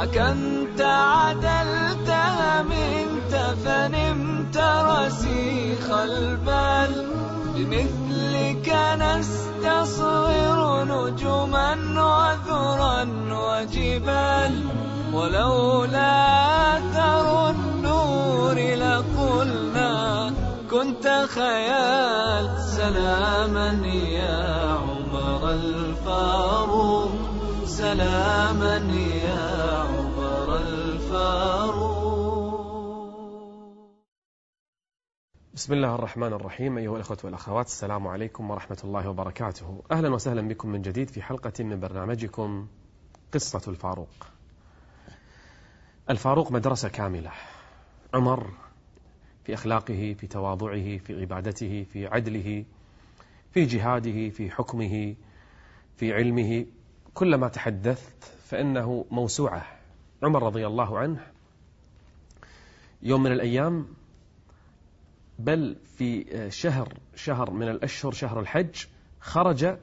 حكمت عدلت منت فنمت رسيخ البال لمثلك نستصغر نجما وذرا وجبال ولولا أثر النور لقلنا كنت خيال سلاما يا الفاروق سلاما يا عمر الفاروق بسم الله الرحمن الرحيم أيها الأخوة والأخوات السلام عليكم ورحمة الله وبركاته. أهلا وسهلا بكم من جديد في حلقة من برنامجكم قصة الفاروق. الفاروق مدرسة كاملة. عمر في أخلاقه في تواضعه في عبادته في عدله في جهاده في حكمه في علمه كلما تحدثت فإنه موسوعة. عمر رضي الله عنه يوم من الأيام بل في شهر شهر من الأشهر شهر الحج خرج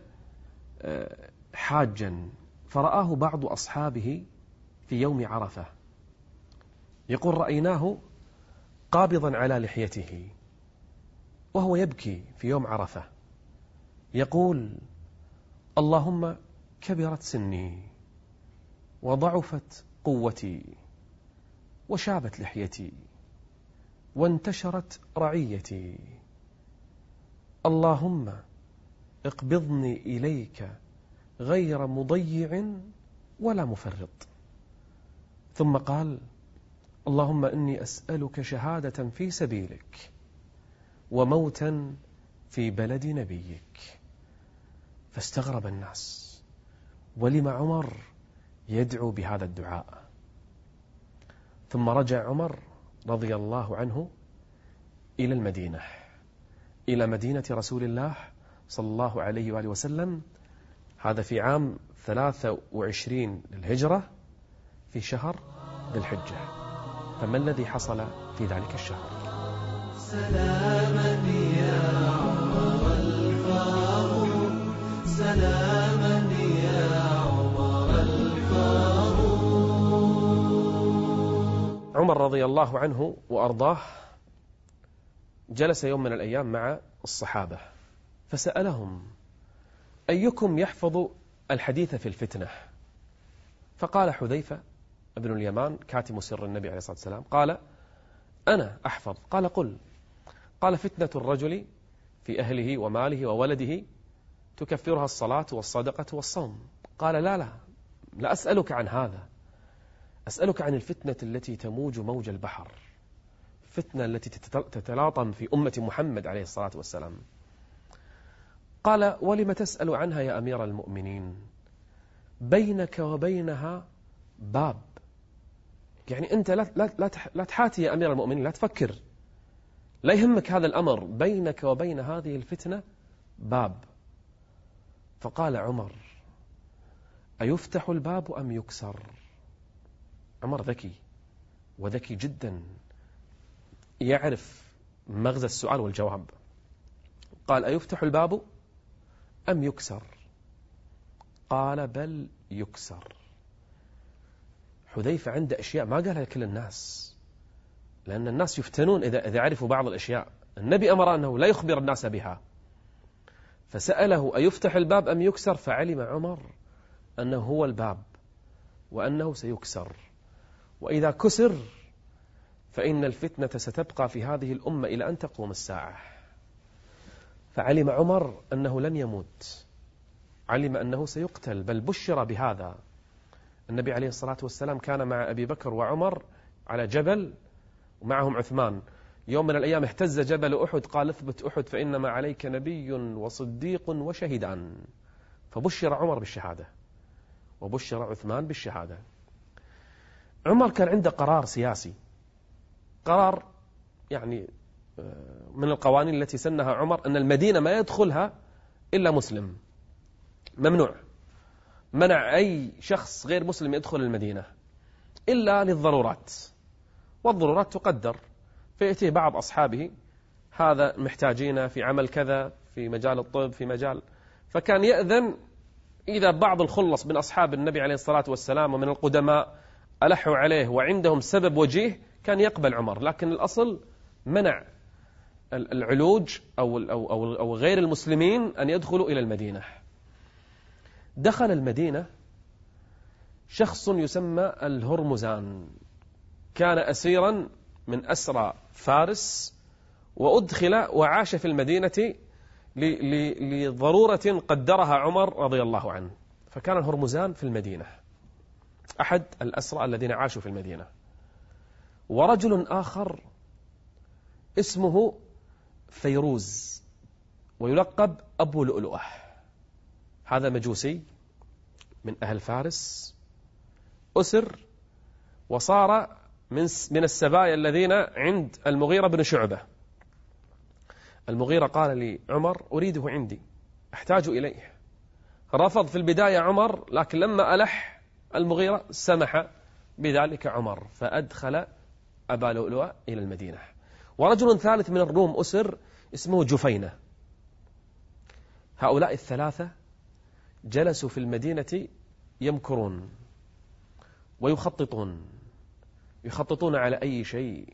حاجا فرآه بعض أصحابه في يوم عرفة. يقول رأيناه قابضا على لحيته وهو يبكي في يوم عرفة. يقول اللهم كبرت سني وضعفت قوتي وشابت لحيتي وانتشرت رعيتي. اللهم اقبضني إليك غير مضيع ولا مفرط. ثم قال اللهم إني أسألك شهادة في سبيلك وموتا في بلد نبيك. فاستغرب الناس. ولم عمر يدعو بهذا الدعاء. ثم رجع عمر رضي الله عنه إلى المدينة إلى مدينة رسول الله صلى الله عليه وآله وسلم. هذا في عام 23 للهجرة في شهر ذي الحجة. فما الذي حصل في ذلك الشهر؟ سلاما يا عمر الفاروق سلاما يا عمر الفاروق. عمر رضي الله عنه وأرضاه جلس يوم من الأيام مع الصحابة فسألهم أيكم يحفظ الحديث في الفتنة؟ فقال حذيفة ابن اليمان كاتم سر النبي عليه الصلاة والسلام قال أنا أحفظ. قال قل. قال فتنة الرجل في أهله وماله وولده تكفرها الصلاة والصدقة والصوم. قال لا لا لا أسألك عن هذا. أسألك عن الفتنة التي تموج موج البحر. الفتنة التي تتلاطم في أمة محمد عليه الصلاة والسلام. قال ولم تسأل عنها يا أمير المؤمنين؟ بينك وبينها باب. يعني أنت لا, لا, لا, تحاتي يا أمير المؤمنين لا تفكر. لا يهمك هذا الأمر. بينك وبين هذه الفتنة باب. فقال عمر أيفتح الباب أم يكسر؟ عمر ذكي وذكي جدا يعرف مغزى السؤال والجواب. قال أيفتح الباب أم يكسر؟ قال بل يكسر. حذيفة عنده أشياء ما قالها لكل الناس لأن الناس يفتنون إذا, إذا عرفوا بعض الأشياء. النبي أمر أنه لا يخبر الناس بها. فسأله أيفتح الباب أم يكسر؟ فعلم عمر أنه هو الباب وأنه سيكسر. وإذا كسر فإن الفتنة ستبقى في هذه الأمة إلى أن تقوم الساعة. فعلم عمر أنه لن يموت. علم أنه سيقتل. بل بشر بهذا. النبي عليه الصلاة والسلام كان مع أبي بكر وعمر على جبل ومعهم عثمان. يوم من الأيام اهتز جبل أحد قال اثبت أحد فإنما عليك نبي وصديق وشهيدان فبشر عمر بالشهادة وبشر عثمان بالشهادة. عمر كان عنده قرار سياسي. قرار يعني آه، من القوانين التي سنها عمر أن المدينة ما يدخلها إلا مسلم. ممنوع. منع أي شخص غير مسلم يدخل المدينة إلا للضرورات. والضرورات تقدر. فيأتي بعض أصحابه هذا محتاجين في عمل كذا في مجال الطب في مجال. فكان يأذن إذا بعض الخلص من أصحاب النبي عليه الصلاة والسلام ومن القدماء ألحوا عليه وعندهم سبب وجيه كان يقبل عمر. لكن الأصل منع العلوج أو, أو, أو, أو غير المسلمين أن يدخلوا إلى المدينة. دخل المدينة شخص يسمى الهرمزان. كان أسيرا من أسرى فارس وأدخل وعاش في المدينة لضرورة قدرها عمر رضي الله عنه. فكان الهرمزان في المدينة. أحد الأسرى الذين عاشوا في المدينة. ورجل آخر اسمه فيروز ويلقب أبو لؤلؤة. هذا مجوسي من أهل فارس. أسر وصار من من السبايا الذين عند المغيرة بن شعبة. المغيرة قال لعمر أريده عندي أحتاج إليه. رفض في البداية عمر لكن لما ألح المغيرة سمح بذلك عمر فأدخل أبا لؤلؤة إلى المدينة. ورجل ثالث من الروم أسر اسمه جفينة. هؤلاء الثلاثة جلسوا في المدينة يمكرون ويخططون. يخططون على أي شيء.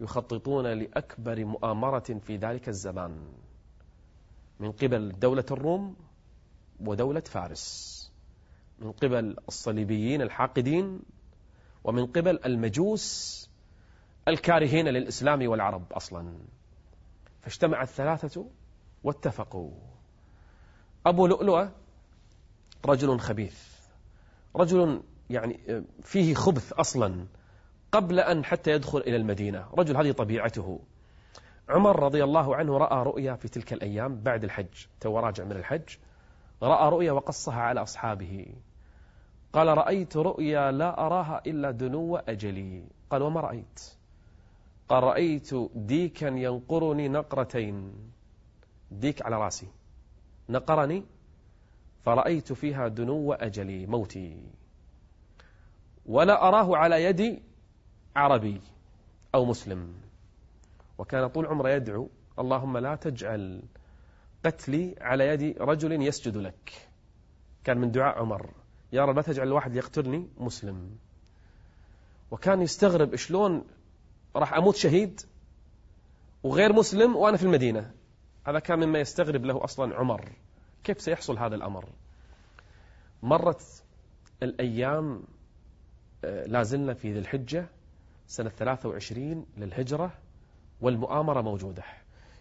يخططون لأكبر مؤامرة في ذلك الزمان. من قبل دولة الروم ودولة فارس. من قبل الصليبيين الحاقدين. ومن قبل المجوس الكارهين للإسلام والعرب أصلا. فاجتمع الثلاثة واتفقوا. أبو لؤلؤة رجل خبيث. رجل يعني فيه خبث أصلا. قبل أن حتى يدخل إلى المدينة. رجل هذه طبيعته. عمر رضي الله عنه رأى رؤيا في تلك الأيام بعد الحج. تو راجع من الحج. رأى رؤيا وقصها على أصحابه. قال رأيت رؤيا لا أراها إلا دنو أجلي. قال وما رأيت؟ قال رأيت ديكا ينقرني نقرتين. ديك على رأسي. نقرني؟ فرأيت فيها دنو أجلي موتي. ولا أراه على يد عربي أو مسلم. وكان طول عمره يدعو اللهم لا تجعل قتلي على يد رجل يسجد لك. كان من دعاء عمر يا رب لا تجعل الواحد يقتلني مسلم. وكان يستغرب شلون راح أموت شهيد وغير مسلم وأنا في المدينة. هذا كان مما يستغرب له أصلا عمر. كيف سيحصل هذا الأمر؟ مرت الأيام آه، لازلنا في ذي الحجة. سنة 23 للهجرة والمؤامرة موجودة.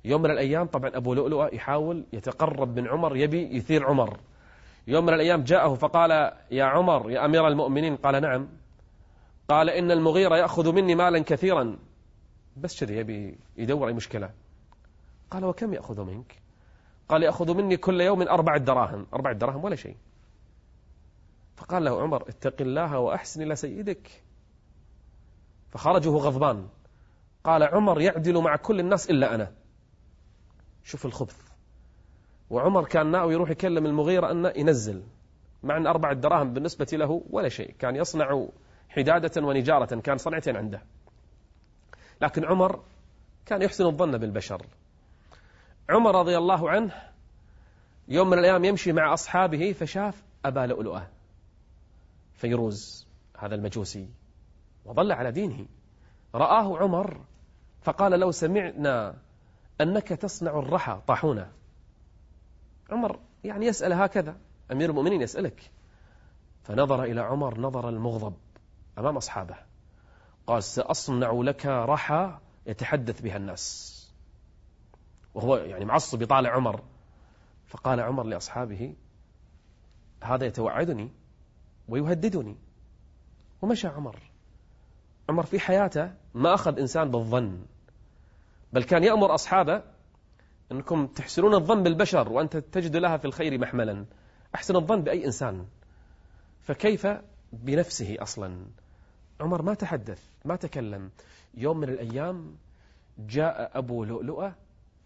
يوم من الأيام طبعا أبو لؤلؤة يحاول يتقرب من عمر يبي يثير عمر. يوم من الأيام جاءه فقال يا عمر يا أمير المؤمنين. قال نعم. قال إن المغيرة يأخذ مني مالا كثيرا. بس كذا يبي يدور أي مشكلة. قال وكم يأخذ منك؟ قال يأخذ مني كل يوم أربعة دراهم. أربعة دراهم ولا شيء. فقال له عمر اتق الله وأحسن إلى سيدك. فخرجه غضبان. قال عمر يعدل مع كل الناس إلا أنا. شوف الخبث. وعمر كان ناوي يروح يكلم المغيرة أنه ينزل. مع أن أربعة دراهم بالنسبة له ولا شيء. كان يصنع حدادة ونجارة. كان صنعتين عنده. لكن عمر كان يحسن الظن بالبشر. عمر رضي الله عنه يوم من الأيام يمشي مع أصحابه فشاف أبا لؤلؤة. فيروز هذا المجوسي. وظل على دينه. رآه عمر فقال لو سمعنا أنك تصنع الرحى طاحونة عمر يعني يسأل هكذا أمير المؤمنين يسألك. فنظر إلى عمر نظر المغضب أمام أصحابه. قال سأصنع لك رحى يتحدث بها الناس. وهو يعني معصب يطالع عمر. فقال عمر لأصحابه هذا يتوعدني ويهددني. ومشى عمر. عمر في حياته ما أخذ إنسان بالظن بل كان يأمر أصحابه أنكم تحسنون الظن بالبشر وأنت تجد لها في الخير محملا. أحسن الظن بأي إنسان. فكيف بنفسه أصلا؟ عمر ما تحدث ما تكلم. يوم من الأيام جاء أبو لؤلؤة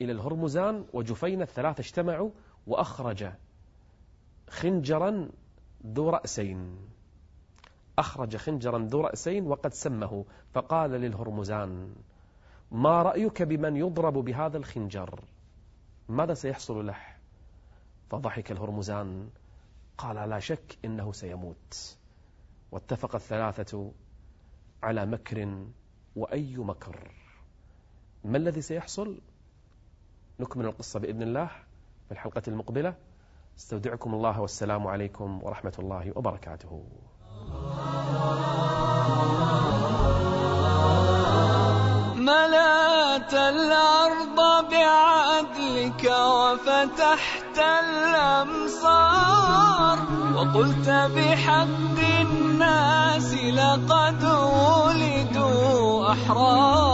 إلى الهرمزان وجفين الثلاثة اجتمعوا وأخرج خنجرا ذو رأسين. أخرج خنجرا ذو رأسين وقد سمه فقال للهرمزان ما رأيك بمن يضرب بهذا الخنجر؟ ماذا سيحصل له؟ فضحك الهرمزان قال لا شك إنه سيموت. واتفق الثلاثة على مكر وأي مكر. ما الذي سيحصل؟ نكمل القصة بإذن الله في الحلقة المقبلة. استودعكم الله والسلام عليكم ورحمة الله وبركاته. ملأت الأرض بعدلك وفتحت الأمصار وقلت بحق الناس لقد ولدوا أحرار.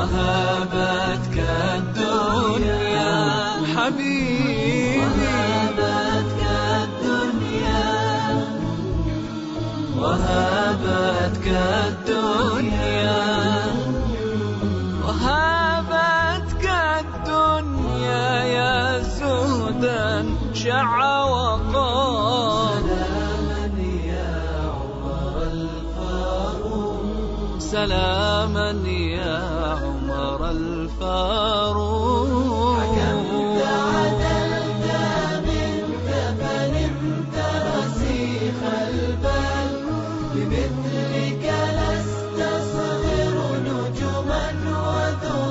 وهبتك الدنيا حبيبي وهبتك الدنيا وهبتك الدنيا وهبتك الدنيا يا زهدا شع وقال سلاما يا عمر الفاروق. سلاما يا الفاروق. حكمت عدلت من كفن ترسيخ البل بمثلك لست صغير نجما وذو